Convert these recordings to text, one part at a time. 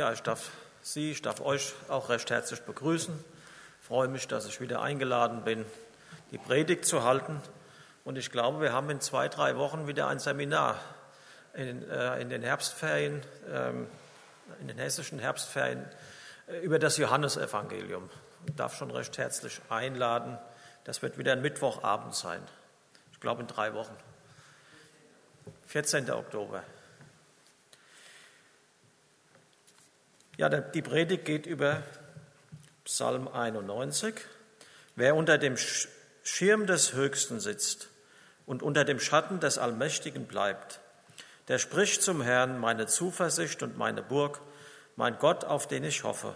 Ja, ich darf Sie, ich darf euch auch recht herzlich begrüßen. Ich freue mich, dass ich wieder eingeladen bin, die Predigt zu halten. Und ich glaube, wir haben in zwei, drei Wochen wieder ein Seminar in, äh, in den Herbstferien, ähm, in den hessischen Herbstferien äh, über das Johannesevangelium. Ich darf schon recht herzlich einladen. Das wird wieder ein Mittwochabend sein. Ich glaube in drei Wochen. 14. Oktober. Ja, die Predigt geht über Psalm 91. Wer unter dem Schirm des Höchsten sitzt und unter dem Schatten des Allmächtigen bleibt, der spricht zum Herrn meine Zuversicht und meine Burg, mein Gott, auf den ich hoffe.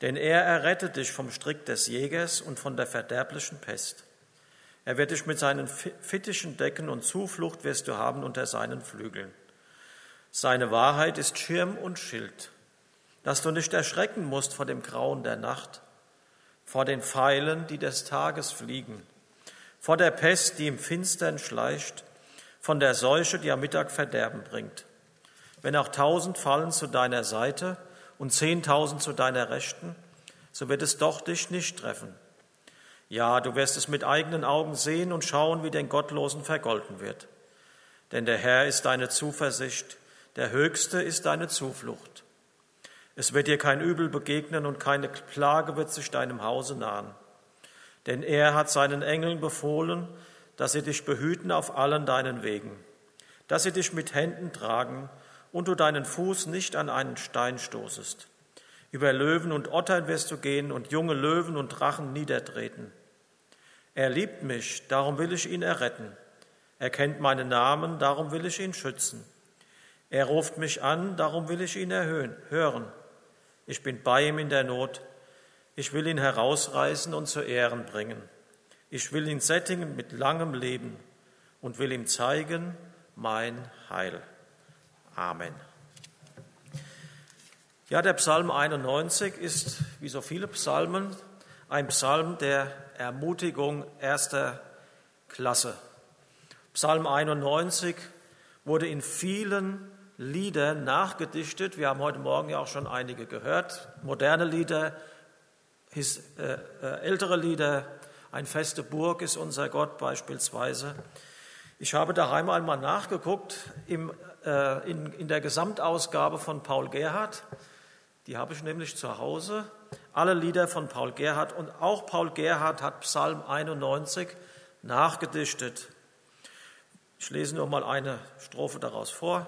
Denn er errettet dich vom Strick des Jägers und von der verderblichen Pest. Er wird dich mit seinen Fittichen decken und Zuflucht wirst du haben unter seinen Flügeln. Seine Wahrheit ist Schirm und Schild dass du nicht erschrecken musst vor dem Grauen der Nacht, vor den Pfeilen, die des Tages fliegen, vor der Pest, die im Finstern schleicht, von der Seuche, die am Mittag Verderben bringt. Wenn auch tausend fallen zu deiner Seite und zehntausend zu deiner Rechten, so wird es doch dich nicht treffen. Ja, du wirst es mit eigenen Augen sehen und schauen, wie den Gottlosen vergolten wird. Denn der Herr ist deine Zuversicht, der Höchste ist deine Zuflucht. Es wird dir kein Übel begegnen und keine Plage wird sich deinem Hause nahen. Denn er hat seinen Engeln befohlen, dass sie dich behüten auf allen deinen Wegen, dass sie dich mit Händen tragen und du deinen Fuß nicht an einen Stein stoßest. Über Löwen und Ottern wirst du gehen und junge Löwen und Drachen niedertreten. Er liebt mich, darum will ich ihn erretten. Er kennt meinen Namen, darum will ich ihn schützen. Er ruft mich an, darum will ich ihn erhöhen, hören. Ich bin bei ihm in der Not. Ich will ihn herausreißen und zu Ehren bringen. Ich will ihn sättigen mit langem Leben und will ihm zeigen mein Heil. Amen. Ja, der Psalm 91 ist, wie so viele Psalmen, ein Psalm der Ermutigung erster Klasse. Psalm 91 wurde in vielen Lieder nachgedichtet. Wir haben heute Morgen ja auch schon einige gehört. Moderne Lieder, his, äh, äh, ältere Lieder. Ein feste Burg ist unser Gott beispielsweise. Ich habe daheim einmal nachgeguckt im, äh, in, in der Gesamtausgabe von Paul Gerhardt. Die habe ich nämlich zu Hause. Alle Lieder von Paul Gerhardt und auch Paul Gerhardt hat Psalm 91 nachgedichtet. Ich lese nur mal eine Strophe daraus vor.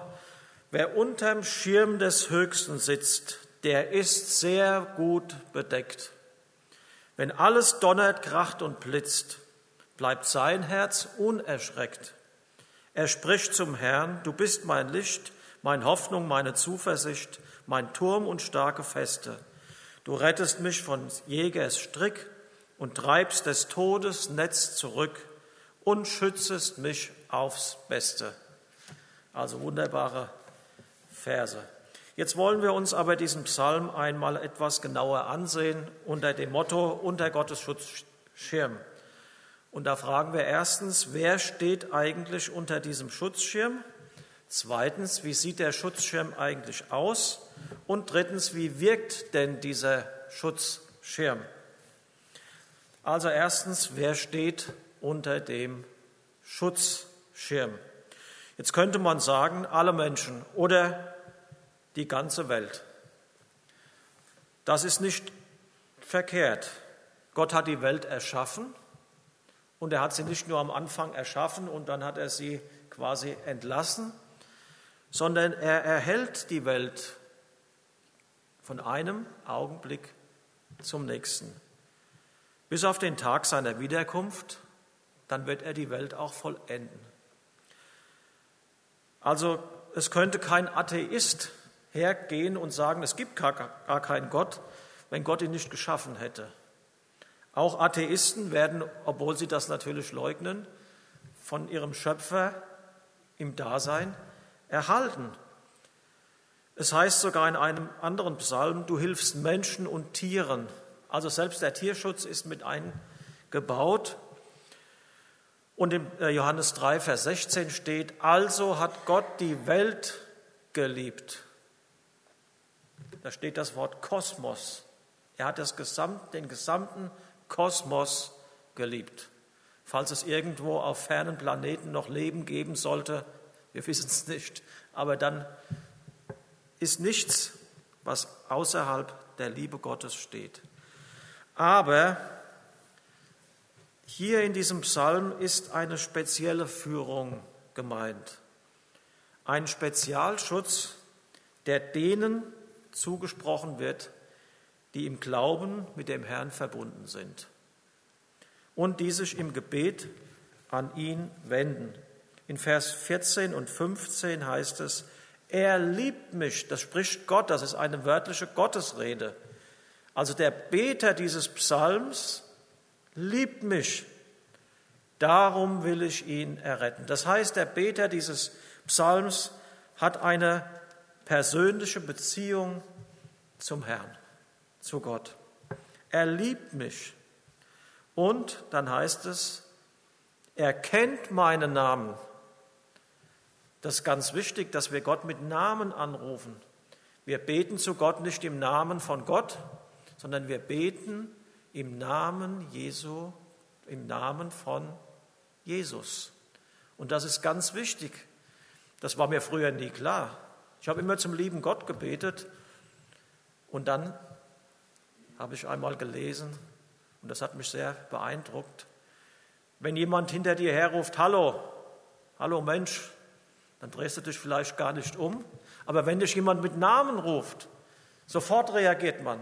Wer unterm Schirm des Höchsten sitzt, der ist sehr gut bedeckt. Wenn alles donnert, kracht und blitzt, bleibt sein Herz unerschreckt. Er spricht zum Herrn, du bist mein Licht, meine Hoffnung, meine Zuversicht, mein Turm und starke Feste. Du rettest mich von Jägers Strick und treibst des Todes Netz zurück und schützest mich aufs Beste. Also wunderbare Verse. Jetzt wollen wir uns aber diesen Psalm einmal etwas genauer ansehen unter dem Motto unter Gottes Schutzschirm. Und da fragen wir erstens, wer steht eigentlich unter diesem Schutzschirm? Zweitens, wie sieht der Schutzschirm eigentlich aus? Und drittens, wie wirkt denn dieser Schutzschirm? Also erstens, wer steht unter dem Schutzschirm? Jetzt könnte man sagen, alle Menschen oder die ganze Welt. Das ist nicht verkehrt. Gott hat die Welt erschaffen und er hat sie nicht nur am Anfang erschaffen und dann hat er sie quasi entlassen, sondern er erhält die Welt von einem Augenblick zum nächsten. Bis auf den Tag seiner Wiederkunft, dann wird er die Welt auch vollenden. Also es könnte kein Atheist hergehen und sagen, es gibt gar, gar keinen Gott, wenn Gott ihn nicht geschaffen hätte. Auch Atheisten werden, obwohl sie das natürlich leugnen, von ihrem Schöpfer im Dasein erhalten. Es heißt sogar in einem anderen Psalm, du hilfst Menschen und Tieren. Also selbst der Tierschutz ist mit eingebaut. Und in äh, Johannes 3, Vers 16 steht, also hat Gott die Welt geliebt Da steht das Wort Kosmos. Er hat das Gesamt, den gesamten Kosmos geliebt. Falls es irgendwo auf fernen Planeten noch Leben geben sollte, wir wissen es nicht, aber dann ist nichts, was außerhalb der Liebe Gottes steht. Aber hier in diesem Psalm ist eine spezielle Führung gemeint. Ein Spezialschutz, der denen zugesprochen wird, die im Glauben mit dem Herrn verbunden sind und die sich im Gebet an ihn wenden. In Vers 14 und 15 heißt es, er liebt mich, das spricht Gott, das ist eine wörtliche Gottesrede. Also der Beter dieses Psalms liebt mich, darum will ich ihn erretten. Das heißt, der Beter dieses Psalms hat eine persönliche Beziehung zum Herrn, zu Gott. Er liebt mich. Und dann heißt es, er kennt meinen Namen. Das ist ganz wichtig, dass wir Gott mit Namen anrufen. Wir beten zu Gott nicht im Namen von Gott, sondern wir beten im Namen Jesu, im Namen von Jesus. Und das ist ganz wichtig. Das war mir früher nie klar. Ich habe immer zum lieben Gott gebetet und dann habe ich einmal gelesen, und das hat mich sehr beeindruckt, wenn jemand hinter dir herruft, hallo, hallo Mensch, dann drehst du dich vielleicht gar nicht um. Aber wenn dich jemand mit Namen ruft, sofort reagiert man.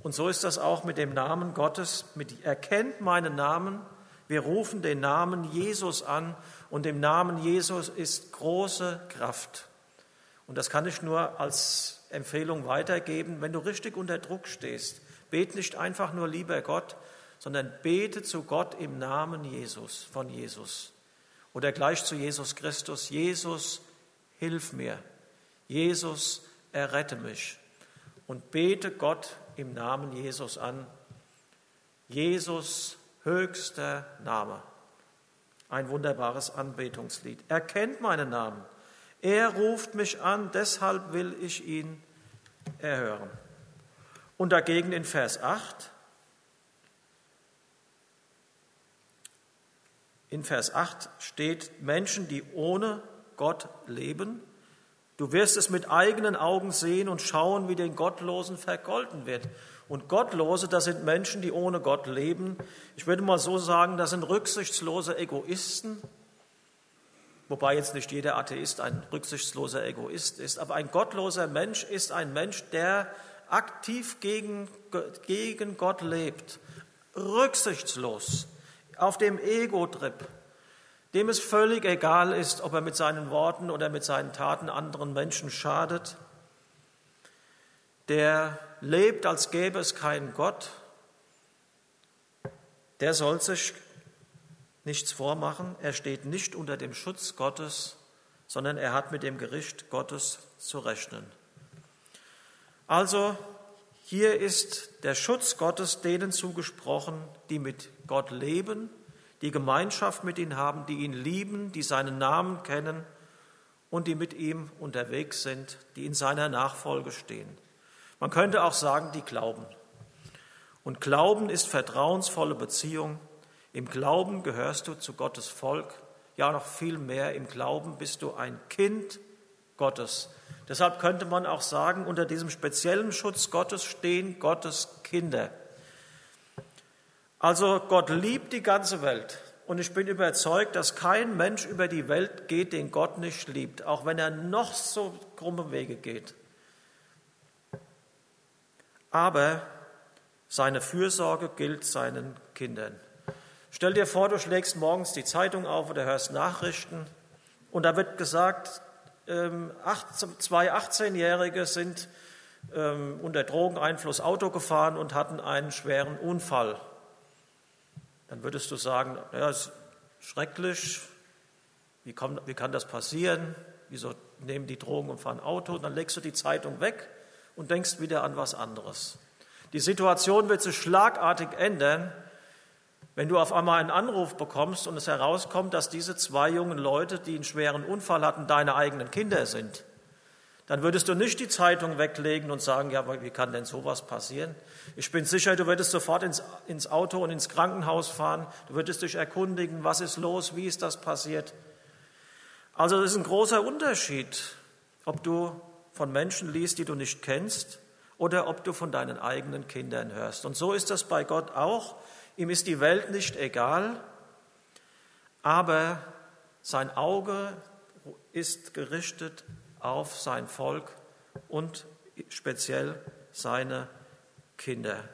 Und so ist das auch mit dem Namen Gottes. Mit, er kennt meinen Namen. Wir rufen den Namen Jesus an und im Namen Jesus ist große Kraft. Und das kann ich nur als Empfehlung weitergeben, wenn du richtig unter Druck stehst. Bet nicht einfach nur lieber Gott, sondern bete zu Gott im Namen Jesus, von Jesus. Oder gleich zu Jesus Christus, Jesus, hilf mir. Jesus, errette mich. Und bete Gott im Namen Jesus an. Jesus höchster Name. Ein wunderbares Anbetungslied. Er kennt meinen Namen. Er ruft mich an, deshalb will ich ihn erhören. Und dagegen in Vers 8, in Vers 8 steht Menschen, die ohne Gott leben, Du wirst es mit eigenen Augen sehen und schauen, wie den Gottlosen vergolten wird. Und Gottlose, das sind Menschen, die ohne Gott leben. Ich würde mal so sagen, das sind rücksichtslose Egoisten. Wobei jetzt nicht jeder Atheist ein rücksichtsloser Egoist ist. Aber ein gottloser Mensch ist ein Mensch, der aktiv gegen, gegen Gott lebt. Rücksichtslos. Auf dem Ego-Trip dem es völlig egal ist, ob er mit seinen Worten oder mit seinen Taten anderen Menschen schadet, der lebt, als gäbe es keinen Gott, der soll sich nichts vormachen, er steht nicht unter dem Schutz Gottes, sondern er hat mit dem Gericht Gottes zu rechnen. Also hier ist der Schutz Gottes denen zugesprochen, die mit Gott leben die Gemeinschaft mit ihm haben, die ihn lieben, die seinen Namen kennen und die mit ihm unterwegs sind, die in seiner Nachfolge stehen. Man könnte auch sagen, die glauben. Und Glauben ist vertrauensvolle Beziehung. Im Glauben gehörst du zu Gottes Volk. Ja, noch viel mehr. Im Glauben bist du ein Kind Gottes. Deshalb könnte man auch sagen, unter diesem speziellen Schutz Gottes stehen Gottes Kinder. Also Gott liebt die ganze Welt und ich bin überzeugt, dass kein Mensch über die Welt geht, den Gott nicht liebt, auch wenn er noch so krumme Wege geht. Aber seine Fürsorge gilt seinen Kindern. Stell dir vor, du schlägst morgens die Zeitung auf oder hörst Nachrichten und da wird gesagt, ähm, zwei 18-Jährige sind ähm, unter Drogeneinfluss Auto gefahren und hatten einen schweren Unfall dann würdest du sagen, ja, ist schrecklich, wie, kommt, wie kann das passieren? Wieso nehmen die Drogen und fahren Auto? Und dann legst du die Zeitung weg und denkst wieder an was anderes. Die Situation wird sich schlagartig ändern, wenn du auf einmal einen Anruf bekommst und es herauskommt, dass diese zwei jungen Leute, die einen schweren Unfall hatten, deine eigenen Kinder sind. dann würdest du nicht die Zeitung weglegen und sagen, ja, wie kann denn sowas passieren? Ich bin sicher, du würdest sofort ins, ins Auto und ins Krankenhaus fahren, du würdest dich erkundigen, was ist los, wie ist das passiert. Also das ist ein großer Unterschied, ob du von Menschen liest, die du nicht kennst, oder ob du von deinen eigenen Kindern hörst. Und so ist das bei Gott auch. Ihm ist die Welt nicht egal, aber sein Auge ist gerichtet auf sein Volk und speziell seine Kinder.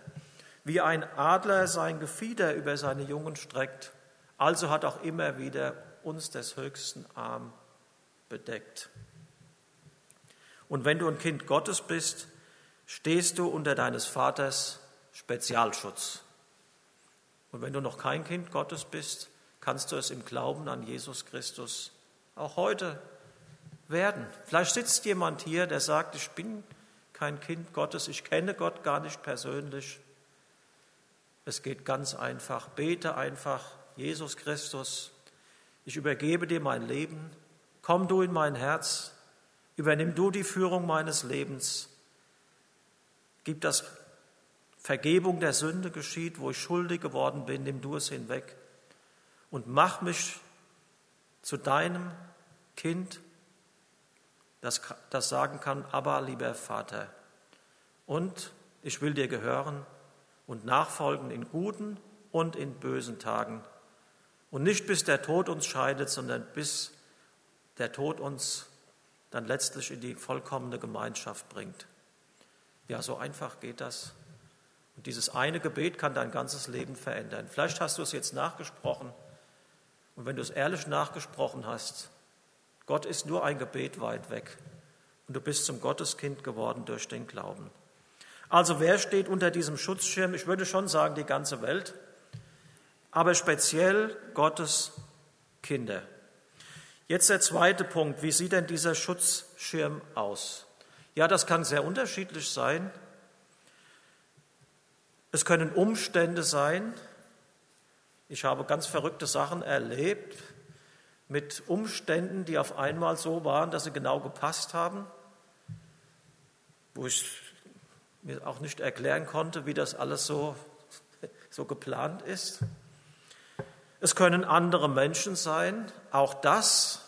Wie ein Adler sein Gefieder über seine Jungen streckt, also hat auch immer wieder uns des höchsten Arm bedeckt. Und wenn du ein Kind Gottes bist, stehst du unter deines Vaters Spezialschutz. Und wenn du noch kein Kind Gottes bist, kannst du es im Glauben an Jesus Christus auch heute werden. Vielleicht sitzt jemand hier, der sagt, ich bin kein Kind Gottes, ich kenne Gott gar nicht persönlich. Es geht ganz einfach. Bete einfach, Jesus Christus, ich übergebe dir mein Leben, komm du in mein Herz, übernimm du die Führung meines Lebens, gib das Vergebung der Sünde geschieht, wo ich schuldig geworden bin, nimm du es hinweg und mach mich zu deinem Kind, das, das sagen kann, aber lieber Vater. Und ich will dir gehören und nachfolgen in guten und in bösen Tagen. Und nicht bis der Tod uns scheidet, sondern bis der Tod uns dann letztlich in die vollkommene Gemeinschaft bringt. Ja, so einfach geht das. Und dieses eine Gebet kann dein ganzes Leben verändern. Vielleicht hast du es jetzt nachgesprochen und wenn du es ehrlich nachgesprochen hast, Gott ist nur ein Gebet weit weg und du bist zum Gotteskind geworden durch den Glauben. Also wer steht unter diesem Schutzschirm? Ich würde schon sagen, die ganze Welt, aber speziell Gottes Kinder. Jetzt der zweite Punkt. Wie sieht denn dieser Schutzschirm aus? Ja, das kann sehr unterschiedlich sein. Es können Umstände sein, ich habe ganz verrückte Sachen erlebt mit Umständen, die auf einmal so waren, dass sie genau gepasst haben, wo ich mir auch nicht erklären konnte, wie das alles so, so geplant ist. Es können andere Menschen sein. Auch das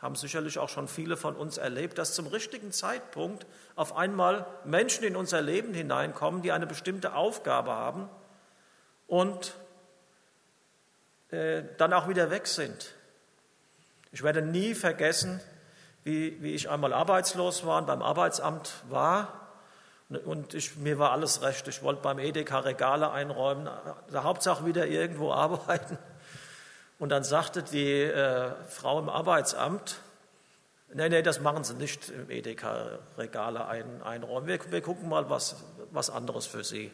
haben sicherlich auch schon viele von uns erlebt, dass zum richtigen Zeitpunkt auf einmal Menschen in unser Leben hineinkommen, die eine bestimmte Aufgabe haben und äh, dann auch wieder weg sind. Ich werde nie vergessen, wie, wie ich einmal arbeitslos war und beim Arbeitsamt war. Und ich, mir war alles recht. Ich wollte beim Edeka Regale einräumen, der Hauptsache wieder irgendwo arbeiten. Und dann sagte die äh, Frau im Arbeitsamt, nee, nee, das machen Sie nicht im Edeka Regale ein, einräumen. Wir, wir gucken mal was, was anderes für Sie.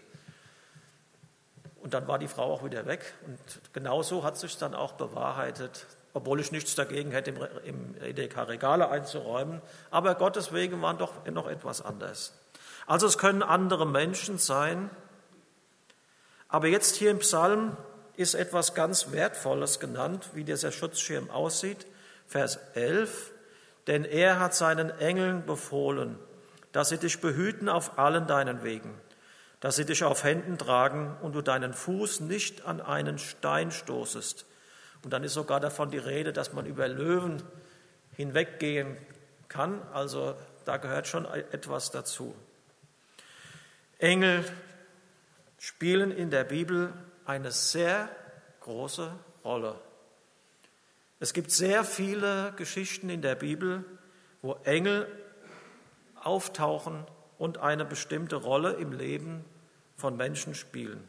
Und dann war die Frau auch wieder weg. Und genauso hat sich dann auch bewahrheitet, obwohl ich nichts dagegen hätte, im EDK Regale einzuräumen. Aber Gottes Wege waren doch noch etwas anders. Also es können andere Menschen sein. Aber jetzt hier im Psalm ist etwas ganz Wertvolles genannt, wie dieser Schutzschirm aussieht. Vers 11. Denn er hat seinen Engeln befohlen, dass sie dich behüten auf allen deinen Wegen dass sie dich auf Händen tragen und du deinen Fuß nicht an einen Stein stoßest. Und dann ist sogar davon die Rede, dass man über Löwen hinweggehen kann. Also da gehört schon etwas dazu. Engel spielen in der Bibel eine sehr große Rolle. Es gibt sehr viele Geschichten in der Bibel, wo Engel auftauchen und eine bestimmte Rolle im Leben von Menschen spielen.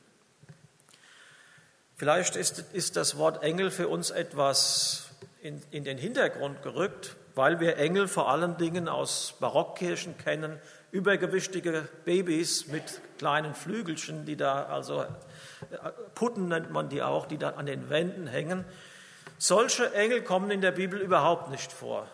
Vielleicht ist, ist das Wort Engel für uns etwas in, in den Hintergrund gerückt, weil wir Engel vor allen Dingen aus Barockkirchen kennen, übergewichtige Babys mit kleinen Flügelchen, die da, also Putten nennt man die auch, die da an den Wänden hängen. Solche Engel kommen in der Bibel überhaupt nicht vor.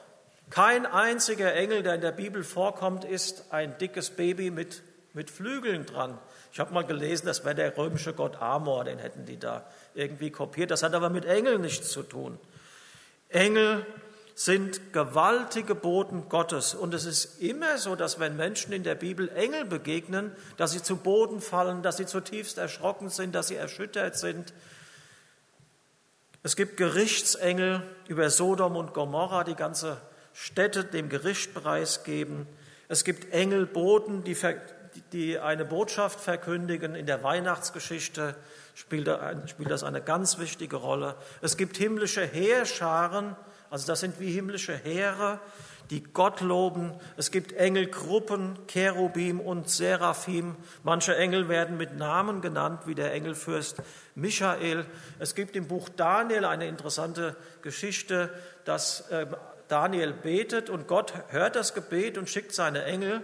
Kein einziger Engel, der in der Bibel vorkommt, ist ein dickes Baby mit, mit Flügeln dran. Ich habe mal gelesen, das wäre der römische Gott Amor, den hätten die da irgendwie kopiert. Das hat aber mit Engeln nichts zu tun. Engel sind gewaltige Boten Gottes. Und es ist immer so, dass wenn Menschen in der Bibel Engel begegnen, dass sie zu Boden fallen, dass sie zutiefst erschrocken sind, dass sie erschüttert sind. Es gibt Gerichtsengel über Sodom und Gomorra, die ganze Städte dem Gericht preisgeben. Es gibt Engelboten, die, die eine Botschaft verkündigen. In der Weihnachtsgeschichte spielt das eine ganz wichtige Rolle. Es gibt himmlische Heerscharen, also das sind wie himmlische Heere, die Gott loben. Es gibt Engelgruppen, Cherubim und Seraphim. Manche Engel werden mit Namen genannt, wie der Engelfürst Michael. Es gibt im Buch Daniel eine interessante Geschichte, dass ähm, Daniel betet und Gott hört das Gebet und schickt seine Engel.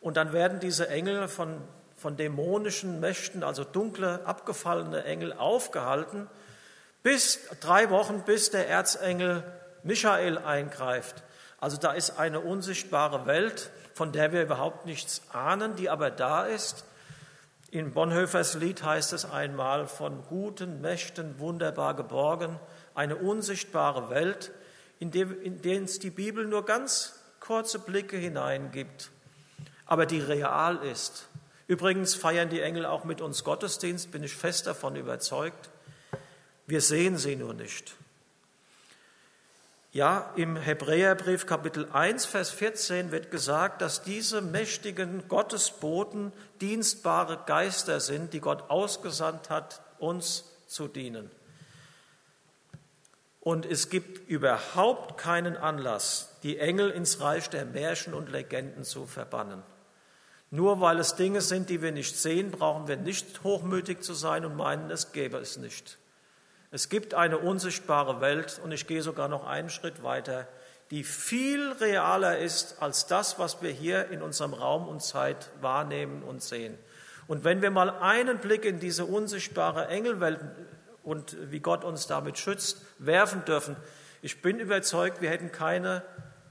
Und dann werden diese Engel von, von dämonischen Mächten, also dunkle, abgefallene Engel, aufgehalten, bis drei Wochen, bis der Erzengel Michael eingreift. Also da ist eine unsichtbare Welt, von der wir überhaupt nichts ahnen, die aber da ist. In Bonhoeffers Lied heißt es einmal von guten Mächten wunderbar geborgen, eine unsichtbare Welt, in, der es die Bibel nur ganz kurze Blicke hineingibt, aber die real ist. Übrigens feiern die Engel auch mit uns Gottesdienst, bin ich fest davon überzeugt. Wir sehen sie nur nicht. Ja, im Hebräerbrief Kapitel 1, Vers 14 wird gesagt, dass diese mächtigen Gottesboten dienstbare Geister sind, die Gott ausgesandt hat, uns zu dienen. Und es gibt überhaupt keinen Anlass, die Engel ins Reich der Märchen und Legenden zu verbannen. Nur weil es Dinge sind, die wir nicht sehen, brauchen wir nicht hochmütig zu sein und meinen, es gäbe es nicht. Es gibt eine unsichtbare Welt und ich gehe sogar noch einen Schritt weiter, die viel realer ist als das, was wir hier in unserem Raum und Zeit wahrnehmen und sehen. Und wenn wir mal einen Blick in diese unsichtbare Engelwelt und wie Gott uns damit schützt, werfen dürfen, ich bin überzeugt, wir hätten keine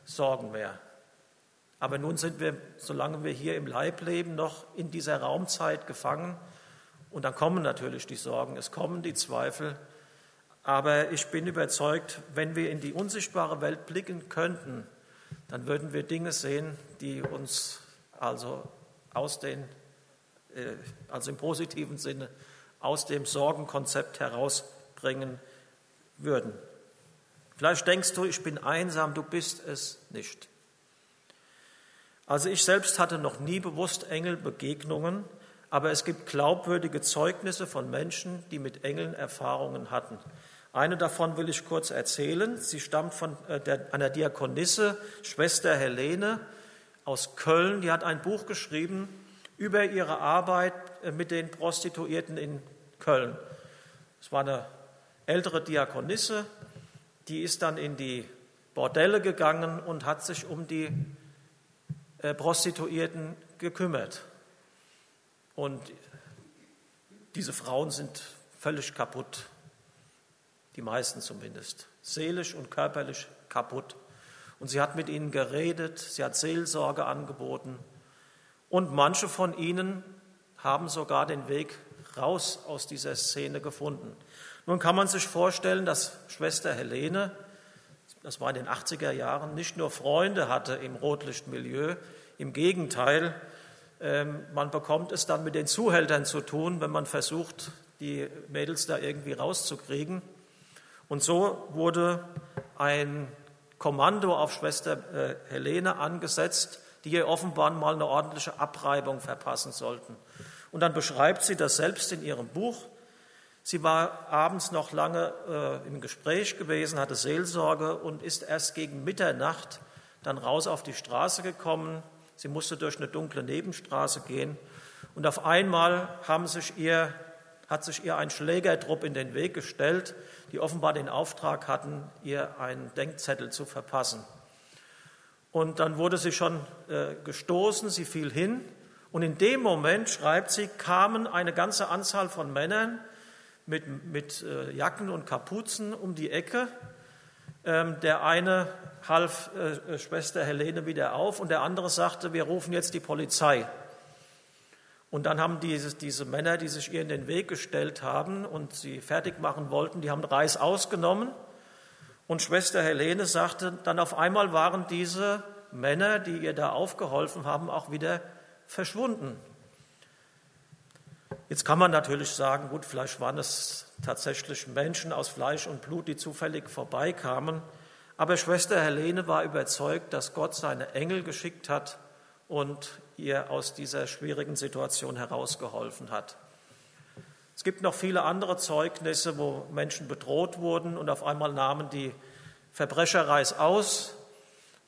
Sorgen mehr. Aber nun sind wir, solange wir hier im Leib leben, noch in dieser Raumzeit gefangen. Und dann kommen natürlich die Sorgen, es kommen die Zweifel, aber ich bin überzeugt, wenn wir in die unsichtbare Welt blicken könnten, dann würden wir Dinge sehen, die uns also aus den, äh, also im positiven Sinne, aus dem Sorgenkonzept herausbringen würden. Vielleicht denkst du, ich bin einsam, du bist es nicht. Also ich selbst hatte noch nie bewusst Engelbegegnungen, aber es gibt glaubwürdige Zeugnisse von Menschen, die mit Engeln Erfahrungen hatten. Eine davon will ich kurz erzählen. Sie stammt von äh, der, einer Diakonisse, Schwester Helene aus Köln. Die hat ein Buch geschrieben über ihre Arbeit äh, mit den Prostituierten in Köln. Es war eine ältere Diakonisse, die ist dann in die Bordelle gegangen und hat sich um die äh, Prostituierten gekümmert. Und diese Frauen sind völlig kaputt die meisten zumindest, seelisch und körperlich kaputt. Und sie hat mit ihnen geredet, sie hat Seelsorge angeboten und manche von ihnen haben sogar den Weg raus aus dieser Szene gefunden. Nun kann man sich vorstellen, dass Schwester Helene, das war in den 80er Jahren, nicht nur Freunde hatte im Rotlichtmilieu, im Gegenteil, ähm, man bekommt es dann mit den Zuhältern zu tun, wenn man versucht, die Mädels da irgendwie rauszukriegen. Und so wurde ein Kommando auf Schwester äh, Helene angesetzt, die ihr offenbar mal eine ordentliche Abreibung verpassen sollten. Und dann beschreibt sie das selbst in ihrem Buch. Sie war abends noch lange äh, im Gespräch gewesen, hatte Seelsorge und ist erst gegen Mitternacht dann raus auf die Straße gekommen. Sie musste durch eine dunkle Nebenstraße gehen und auf einmal haben sich ihr, hat sich ihr ein Schlägertrupp in den Weg gestellt die offenbar den Auftrag hatten, ihr einen Denkzettel zu verpassen. Und dann wurde sie schon äh, gestoßen, sie fiel hin. Und in dem Moment, schreibt sie, kamen eine ganze Anzahl von Männern mit, mit äh, Jacken und Kapuzen um die Ecke. Ähm, der eine half äh, Schwester Helene wieder auf und der andere sagte, wir rufen jetzt die Polizei. Und dann haben diese, diese Männer, die sich ihr in den Weg gestellt haben und sie fertig machen wollten, die haben Reis ausgenommen Und Schwester Helene sagte, dann auf einmal waren diese Männer, die ihr da aufgeholfen haben, auch wieder verschwunden. Jetzt kann man natürlich sagen, gut, vielleicht waren es tatsächlich Menschen aus Fleisch und Blut, die zufällig vorbeikamen. Aber Schwester Helene war überzeugt, dass Gott seine Engel geschickt hat und ihr aus dieser schwierigen Situation herausgeholfen hat. Es gibt noch viele andere Zeugnisse, wo Menschen bedroht wurden und auf einmal nahmen die Verbrecher aus.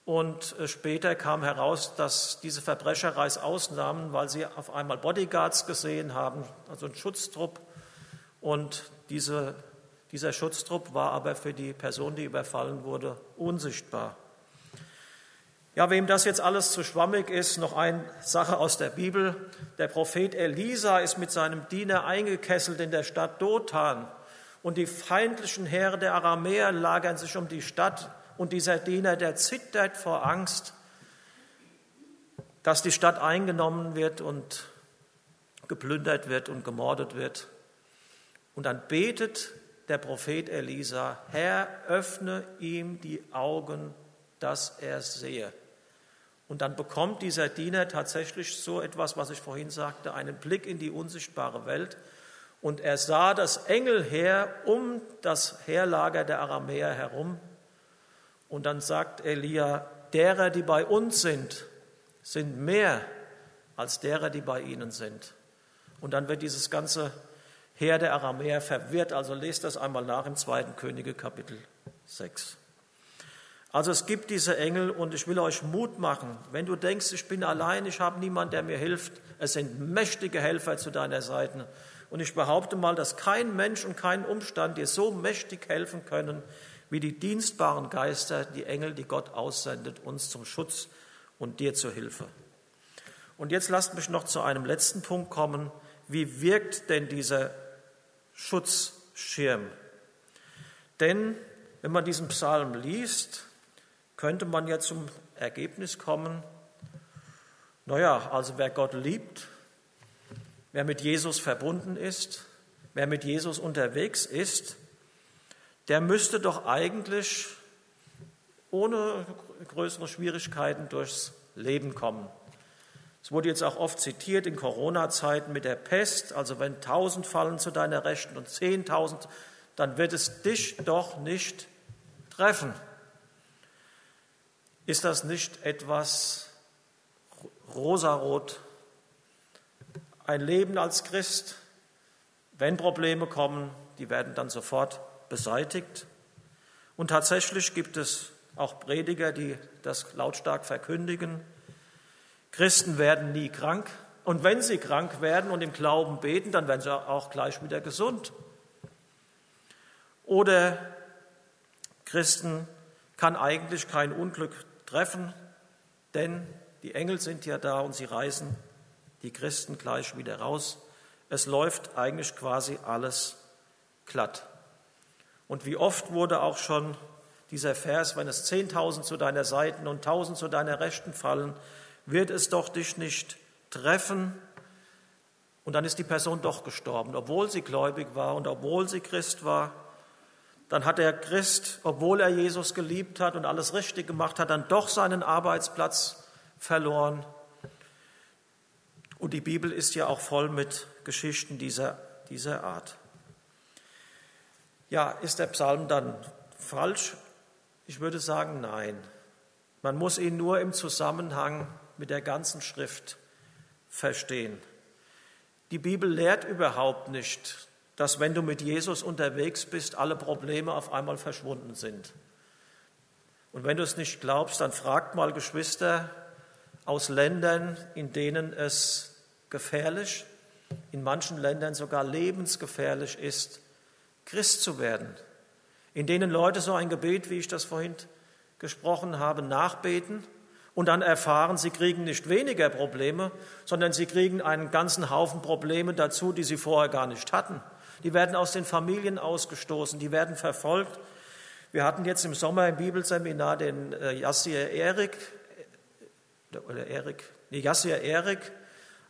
Und äh, später kam heraus, dass diese Verbrecher ausnahmen, weil sie auf einmal Bodyguards gesehen haben, also einen Schutztrupp. Und diese, dieser Schutztrupp war aber für die Person, die überfallen wurde, unsichtbar. Ja, wem das jetzt alles zu schwammig ist, noch eine Sache aus der Bibel. Der Prophet Elisa ist mit seinem Diener eingekesselt in der Stadt Dothan und die feindlichen Heere der Aramäer lagern sich um die Stadt und dieser Diener, der zittert vor Angst, dass die Stadt eingenommen wird und geplündert wird und gemordet wird. Und dann betet der Prophet Elisa, Herr, öffne ihm die Augen, dass er sehe. Und dann bekommt dieser Diener tatsächlich so etwas, was ich vorhin sagte, einen Blick in die unsichtbare Welt. Und er sah das Engelheer um das Heerlager der Aramäer herum. Und dann sagt Elia, derer, die bei uns sind, sind mehr als derer, die bei ihnen sind. Und dann wird dieses ganze Heer der Aramäer verwirrt. Also lest das einmal nach im zweiten Könige Kapitel 6. Also es gibt diese Engel und ich will euch Mut machen. Wenn du denkst, ich bin allein, ich habe niemanden, der mir hilft, es sind mächtige Helfer zu deiner Seite. Und ich behaupte mal, dass kein Mensch und kein Umstand dir so mächtig helfen können, wie die dienstbaren Geister, die Engel, die Gott aussendet, uns zum Schutz und dir zur Hilfe. Und jetzt lasst mich noch zu einem letzten Punkt kommen. Wie wirkt denn dieser Schutzschirm? Denn wenn man diesen Psalm liest, könnte man ja zum Ergebnis kommen, naja, also wer Gott liebt, wer mit Jesus verbunden ist, wer mit Jesus unterwegs ist, der müsste doch eigentlich ohne größere Schwierigkeiten durchs Leben kommen. Es wurde jetzt auch oft zitiert in Corona-Zeiten mit der Pest, also wenn tausend fallen zu deiner Rechten und zehntausend, dann wird es dich doch nicht treffen. Ist das nicht etwas rosarot? Ein Leben als Christ, wenn Probleme kommen, die werden dann sofort beseitigt. Und tatsächlich gibt es auch Prediger, die das lautstark verkündigen. Christen werden nie krank. Und wenn sie krank werden und im Glauben beten, dann werden sie auch gleich wieder gesund. Oder Christen kann eigentlich kein Unglück treffen, denn die Engel sind ja da und sie reißen die Christen gleich wieder raus. Es läuft eigentlich quasi alles glatt. Und wie oft wurde auch schon dieser Vers, wenn es zehntausend zu deiner Seiten und tausend zu deiner Rechten fallen, wird es doch dich nicht treffen. Und dann ist die Person doch gestorben, obwohl sie gläubig war und obwohl sie Christ war dann hat der Christ, obwohl er Jesus geliebt hat und alles richtig gemacht hat, dann doch seinen Arbeitsplatz verloren. Und die Bibel ist ja auch voll mit Geschichten dieser, dieser Art. Ja, ist der Psalm dann falsch? Ich würde sagen, nein. Man muss ihn nur im Zusammenhang mit der ganzen Schrift verstehen. Die Bibel lehrt überhaupt nicht, dass wenn du mit Jesus unterwegs bist, alle Probleme auf einmal verschwunden sind. Und wenn du es nicht glaubst, dann fragt mal Geschwister aus Ländern, in denen es gefährlich, in manchen Ländern sogar lebensgefährlich ist, Christ zu werden, in denen Leute so ein Gebet, wie ich das vorhin gesprochen habe, nachbeten und dann erfahren, sie kriegen nicht weniger Probleme, sondern sie kriegen einen ganzen Haufen Probleme dazu, die sie vorher gar nicht hatten die werden aus den Familien ausgestoßen, die werden verfolgt. Wir hatten jetzt im Sommer im Bibelseminar den äh, Yassir Erik, oder Erik, nee, Yassir Erik,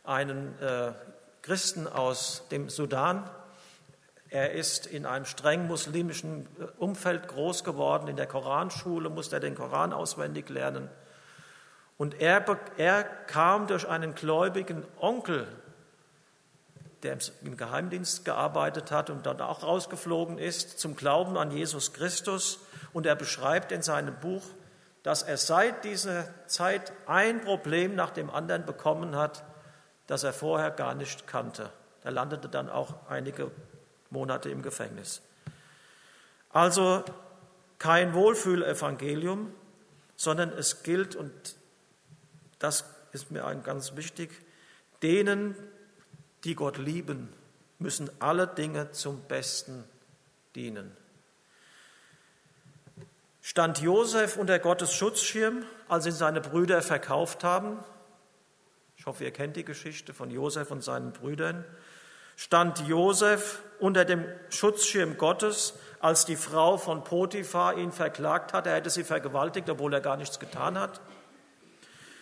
einen äh, Christen aus dem Sudan, Er ist in einem streng muslimischen äh, Umfeld groß geworden. In der Koranschule musste er den Koran auswendig lernen. Und er, er kam durch einen gläubigen Onkel, der im Geheimdienst gearbeitet hat und dann auch rausgeflogen ist, zum Glauben an Jesus Christus. Und er beschreibt in seinem Buch, dass er seit dieser Zeit ein Problem nach dem anderen bekommen hat, das er vorher gar nicht kannte. Er landete dann auch einige Monate im Gefängnis. Also kein Wohlfühlevangelium, sondern es gilt, und das ist mir ganz wichtig, denen, die Gott lieben, müssen alle Dinge zum Besten dienen. Stand Josef unter Gottes Schutzschirm, als ihn seine Brüder verkauft haben? Ich hoffe, ihr kennt die Geschichte von Josef und seinen Brüdern stand Josef unter dem Schutzschirm Gottes, als die Frau von Potiphar ihn verklagt hat, er hätte sie vergewaltigt, obwohl er gar nichts getan hat.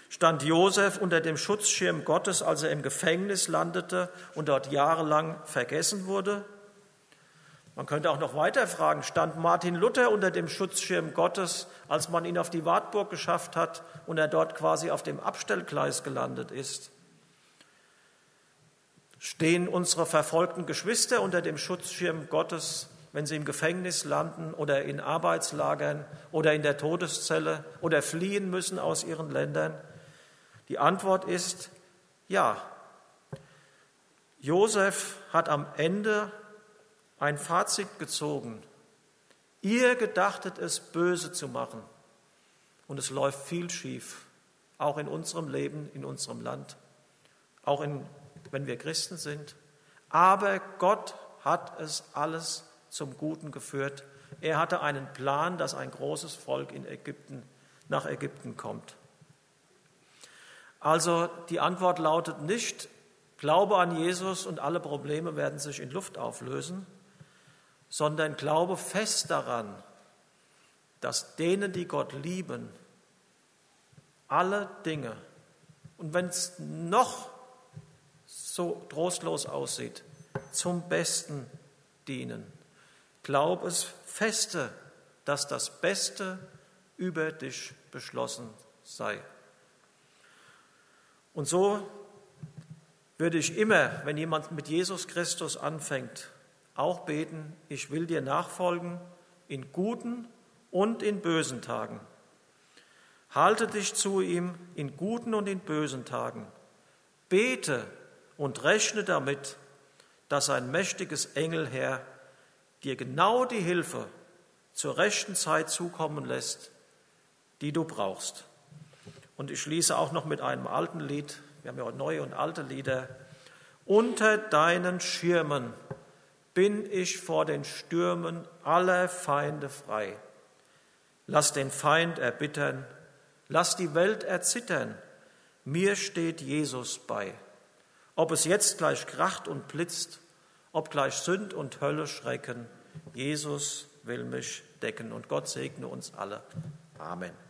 Stand Josef unter dem Schutzschirm Gottes, als er im Gefängnis landete und dort jahrelang vergessen wurde? Man könnte auch noch weiter fragen, stand Martin Luther unter dem Schutzschirm Gottes, als man ihn auf die Wartburg geschafft hat und er dort quasi auf dem Abstellgleis gelandet ist? Stehen unsere verfolgten Geschwister unter dem Schutzschirm Gottes, wenn sie im Gefängnis landen oder in Arbeitslagern oder in der Todeszelle oder fliehen müssen aus ihren Ländern? Die Antwort ist ja. Josef hat am Ende ein Fazit gezogen. Ihr gedachtet es böse zu machen und es läuft viel schief, auch in unserem Leben, in unserem Land, auch in wenn wir Christen sind. Aber Gott hat es alles zum Guten geführt. Er hatte einen Plan, dass ein großes Volk in Ägypten, nach Ägypten kommt. Also die Antwort lautet nicht, glaube an Jesus und alle Probleme werden sich in Luft auflösen, sondern glaube fest daran, dass denen, die Gott lieben, alle Dinge, und wenn es noch so trostlos aussieht, zum Besten dienen. Glaub es feste, dass das Beste über dich beschlossen sei. Und so würde ich immer, wenn jemand mit Jesus Christus anfängt, auch beten, ich will dir nachfolgen in guten und in bösen Tagen. Halte dich zu ihm in guten und in bösen Tagen. Bete und rechne damit, dass ein mächtiges Engelherr dir genau die Hilfe zur rechten Zeit zukommen lässt, die du brauchst. Und ich schließe auch noch mit einem alten Lied. Wir haben ja neue und alte Lieder. Unter deinen Schirmen bin ich vor den Stürmen aller Feinde frei. Lass den Feind erbittern, lass die Welt erzittern. Mir steht Jesus bei. Ob es jetzt gleich kracht und blitzt, ob gleich Sünd und Hölle schrecken, Jesus will mich decken und Gott segne uns alle. Amen.